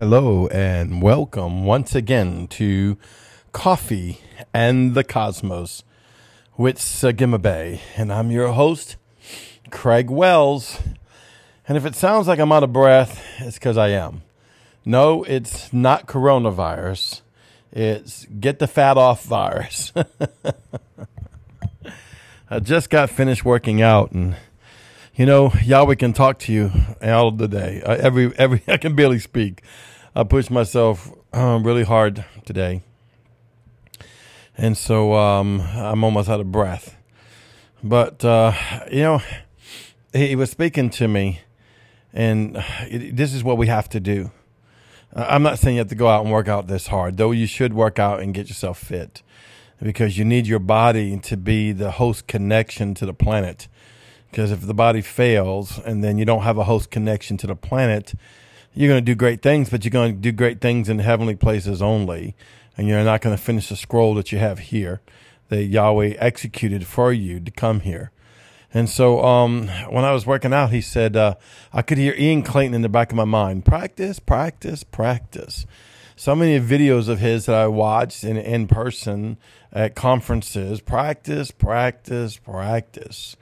Hello and welcome once again to Coffee and the Cosmos with Sagima Bay. And I'm your host, Craig Wells. And if it sounds like I'm out of breath, it's because I am. No, it's not coronavirus. It's get the fat off virus. I just got finished working out and you know, Yahweh can talk to you all the day. Every every I can barely speak. I pushed myself um, really hard today, and so um, I'm almost out of breath. But uh, you know, he, he, was speaking to me, and it, this is what we have to do. I'm not saying you have to go out and work out this hard, though you should work out and get yourself fit because you need your body to be the host connection to the planet. Because if the body fails and then you don't have a host connection to the planet, you're going to do great things, but you're going to do great things in heavenly places only. And you're not going to finish the scroll that you have here that Yahweh executed for you to come here. And so um, when I was working out, he said, uh, I could hear Ian Clayton in the back of my mind practice, practice, practice. So many videos of his that I watched in, in person at conferences practice, practice, practice.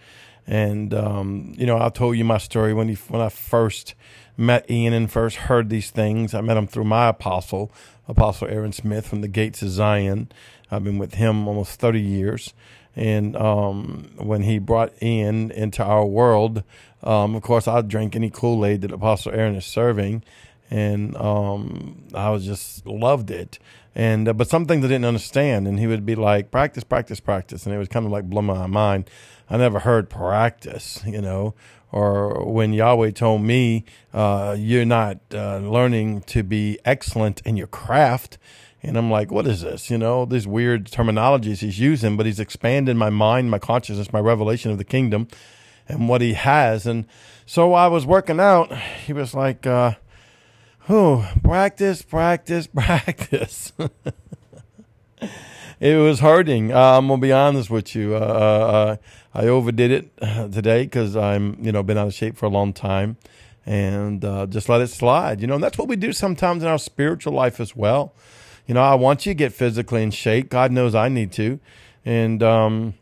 And, um, you know, I told you my story when, he, when I first met Ian and first heard these things. I met him through my apostle, Apostle Aaron Smith from the Gates of Zion. I've been with him almost 30 years. And um, when he brought Ian into our world, um, of course, I drank any Kool Aid that Apostle Aaron is serving. And um, I was just loved it. And uh, but some things I didn't understand, and he would be like, "Practice, practice, practice," and it was kind of like blow my mind. I never heard practice, you know, or when Yahweh told me, uh, you're not uh, learning to be excellent in your craft. And I'm like, what is this? You know, these weird terminologies he's using, but he's expanding my mind, my consciousness, my revelation of the kingdom and what he has. And so I was working out. He was like, uh, oh, practice, practice, practice. it was hurting. Uh, I'm gonna be honest with you. Uh, uh, I overdid it today because I'm, you know, been out of shape for a long time, and uh, just let it slide. You know, and that's what we do sometimes in our spiritual life as well. You know, I want you to get physically in shape. God knows I need to, and um,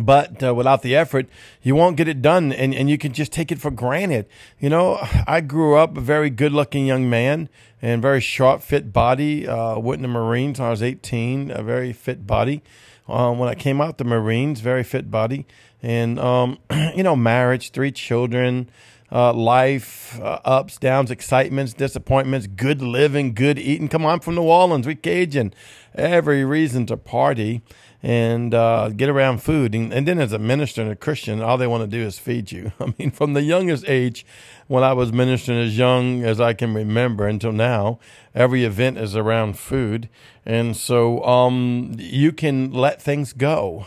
but uh, without the effort, you won't get it done, and, and you can just take it for granted. You know, I grew up a very good looking young man and very sharp, fit body. Uh, went in the Marines when I was 18, a very fit body. Um, when I came out the Marines, very fit body. And, um, you know, marriage, three children, uh, life, uh, ups, downs, excitements, disappointments, good living, good eating. Come on, from New Orleans, we Cajun. Every reason to party and uh, get around food. And, and, then as a minister and a Christian, all they want to do is feed you. I mean, from the youngest age, when I was ministering as young as I can remember until now, every event is around food. And so um, you can let things go.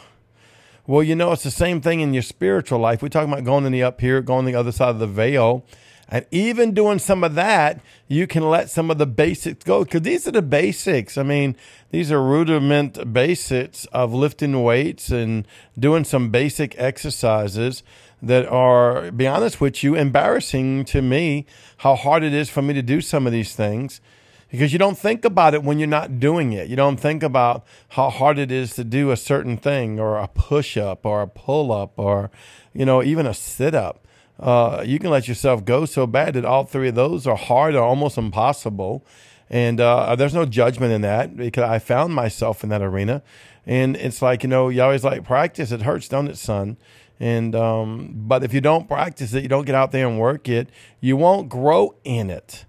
Well, you know, it's the same thing in your spiritual life. We talk about going in the up here, going the other side of the veil. And even doing some of that, you can let some of the basics go because these are the basics. I mean, these are rudiment basics of lifting weights and doing some basic exercises that are, be honest with you, embarrassing to me how hard it is for me to do some of these things because you don't think about it when you're not doing it. You don't think about how hard it is to do a certain thing or a push up or a pull up or, you know, even a sit up uh, you can let yourself go so bad that all three of those are hard or almost impossible. And uh, there's no judgment in that because I found myself in that arena. And it's like, you know, you always like practice. It hurts, don't it, son? And, um, but if you don't practice it, you don't get out there and work it, you won't grow in it.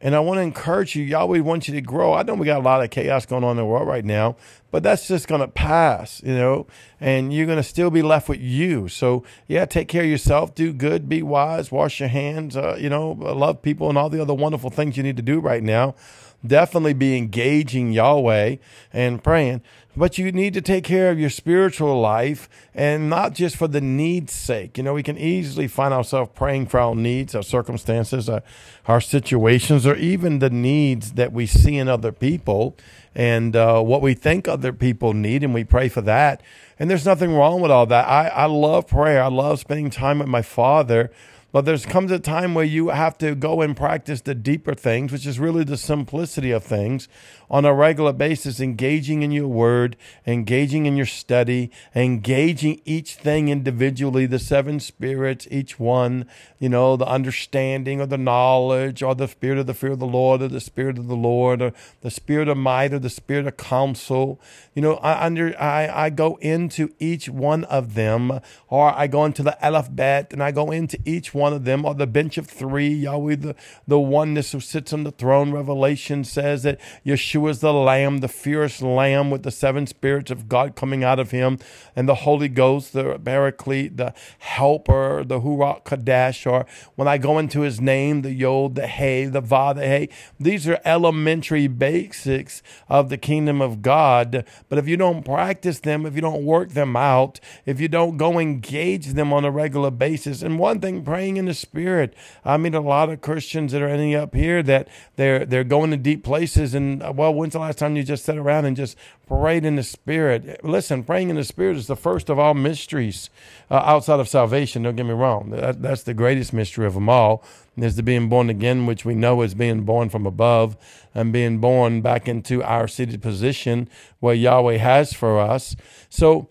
And I want to encourage you. Yahweh wants you to grow. I know we got a lot of chaos going on in the world right now, but that's just going to pass, you know, and you're going to still be left with you. So, yeah, take care of yourself, do good, be wise, wash your hands, uh, you know, love people, and all the other wonderful things you need to do right now. Definitely be engaging Yahweh and praying but you need to take care of your spiritual life and not just for the needs sake. You know, we can easily find ourselves praying for our needs, our circumstances, our, our situations, or even the needs that we see in other people and uh, what we think other people need, and we pray for that. And there's nothing wrong with all that. I, I love prayer. I love spending time with my Father But there's comes a time where you have to go and practice the deeper things, which is really the simplicity of things on a regular basis, engaging in your word, engaging in your study, engaging each thing individually, the seven spirits, each one, you know, the understanding or the knowledge or the spirit of the fear of the Lord or the spirit of the Lord or the spirit of might or the spirit of counsel. You know, I under I, I go into each one of them, or I go into the alphabet and I go into each one of them, or the bench of three, Yahweh, the, the oneness who sits on the throne. Revelation says that Yeshua is the Lamb, the fierce Lamb with the seven spirits of God coming out of him, and the Holy Ghost, the Paraclete, the Helper, the Hurak Kadash, or when I go into his name, the Yod, the Hey, the Va, the Hey. These are elementary basics of the kingdom of God. But if you don't practice them, if you don't work them out, if you don't go engage them on a regular basis, and one thing, praying in the Spirit. I mean, a lot of Christians that are ending up here that they're they're going to deep places, and well, when's the last time you just sat around and just prayed in the Spirit? Listen, praying in the Spirit is the first of all mysteries uh, outside of salvation. Don't get me wrong; that, that's the greatest mystery of them all. is the being born again, which we know is being born from above and being born back into our seated position where Yahweh has for us. So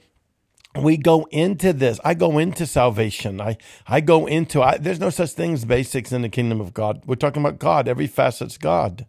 we go into this. I go into salvation. I, I go into, I, there's no such thing as basics in the kingdom of God. We're talking about God. Every facet's God.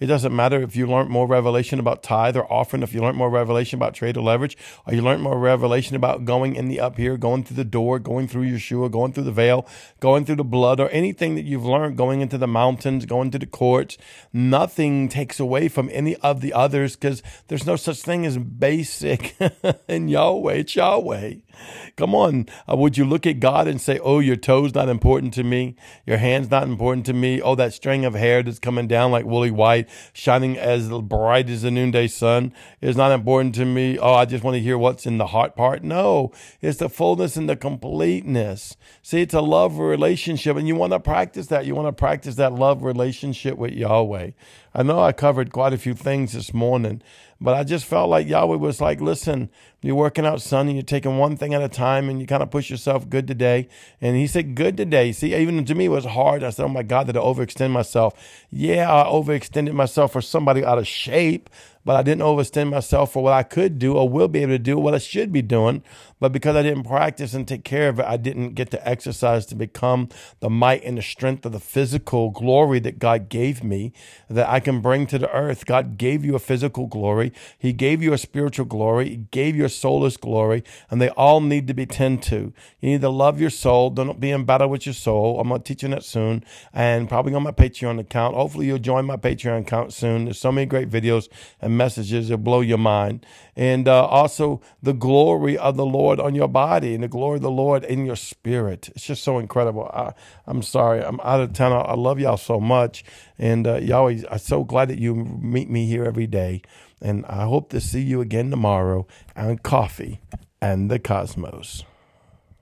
It doesn't matter if you learned more revelation about tithe or offering, if you learned more revelation about trade or leverage, or you learned more revelation about going in the up here, going through the door, going through Yeshua, going through the veil, going through the blood, or anything that you've learned going into the mountains, going to the courts. Nothing takes away from any of the others because there's no such thing as basic in Yahweh. It's Yahweh. Come on. Uh, would you look at God and say, Oh, your toe's not important to me? Your hand's not important to me? Oh, that string of hair that's coming down like woolly white, shining as bright as the noonday sun is not important to me. Oh, I just want to hear what's in the heart part. No, it's the fullness and the completeness. See, it's a love relationship, and you want to practice that. You want to practice that love relationship with Yahweh. I know I covered quite a few things this morning, but I just felt like Yahweh was like, listen, you're working out, son, and you're taking one thing at a time and you kind of push yourself good today. And he said, good today. See, even to me, it was hard. I said, oh my God, did I overextend myself? Yeah, I overextended myself for somebody out of shape but I didn't overextend myself for what I could do or will be able to do, what I should be doing. But because I didn't practice and take care of it, I didn't get to exercise to become the might and the strength of the physical glory that God gave me that I can bring to the earth. God gave you a physical glory. He gave you a spiritual glory. He gave you a soulless glory, and they all need to be tended to. You need to love your soul. Don't be in battle with your soul. I'm going to teach you that soon and probably on my Patreon account. Hopefully you'll join my Patreon account soon. There's so many great videos and messages that blow your mind. And uh, also the glory of the Lord on your body and the glory of the Lord in your spirit. It's just so incredible. I, am sorry, I'm out of town. I love y'all so much. And uh, y'all, I'm so glad that you meet me here every day. And I hope to see you again tomorrow on Coffee and the Cosmos.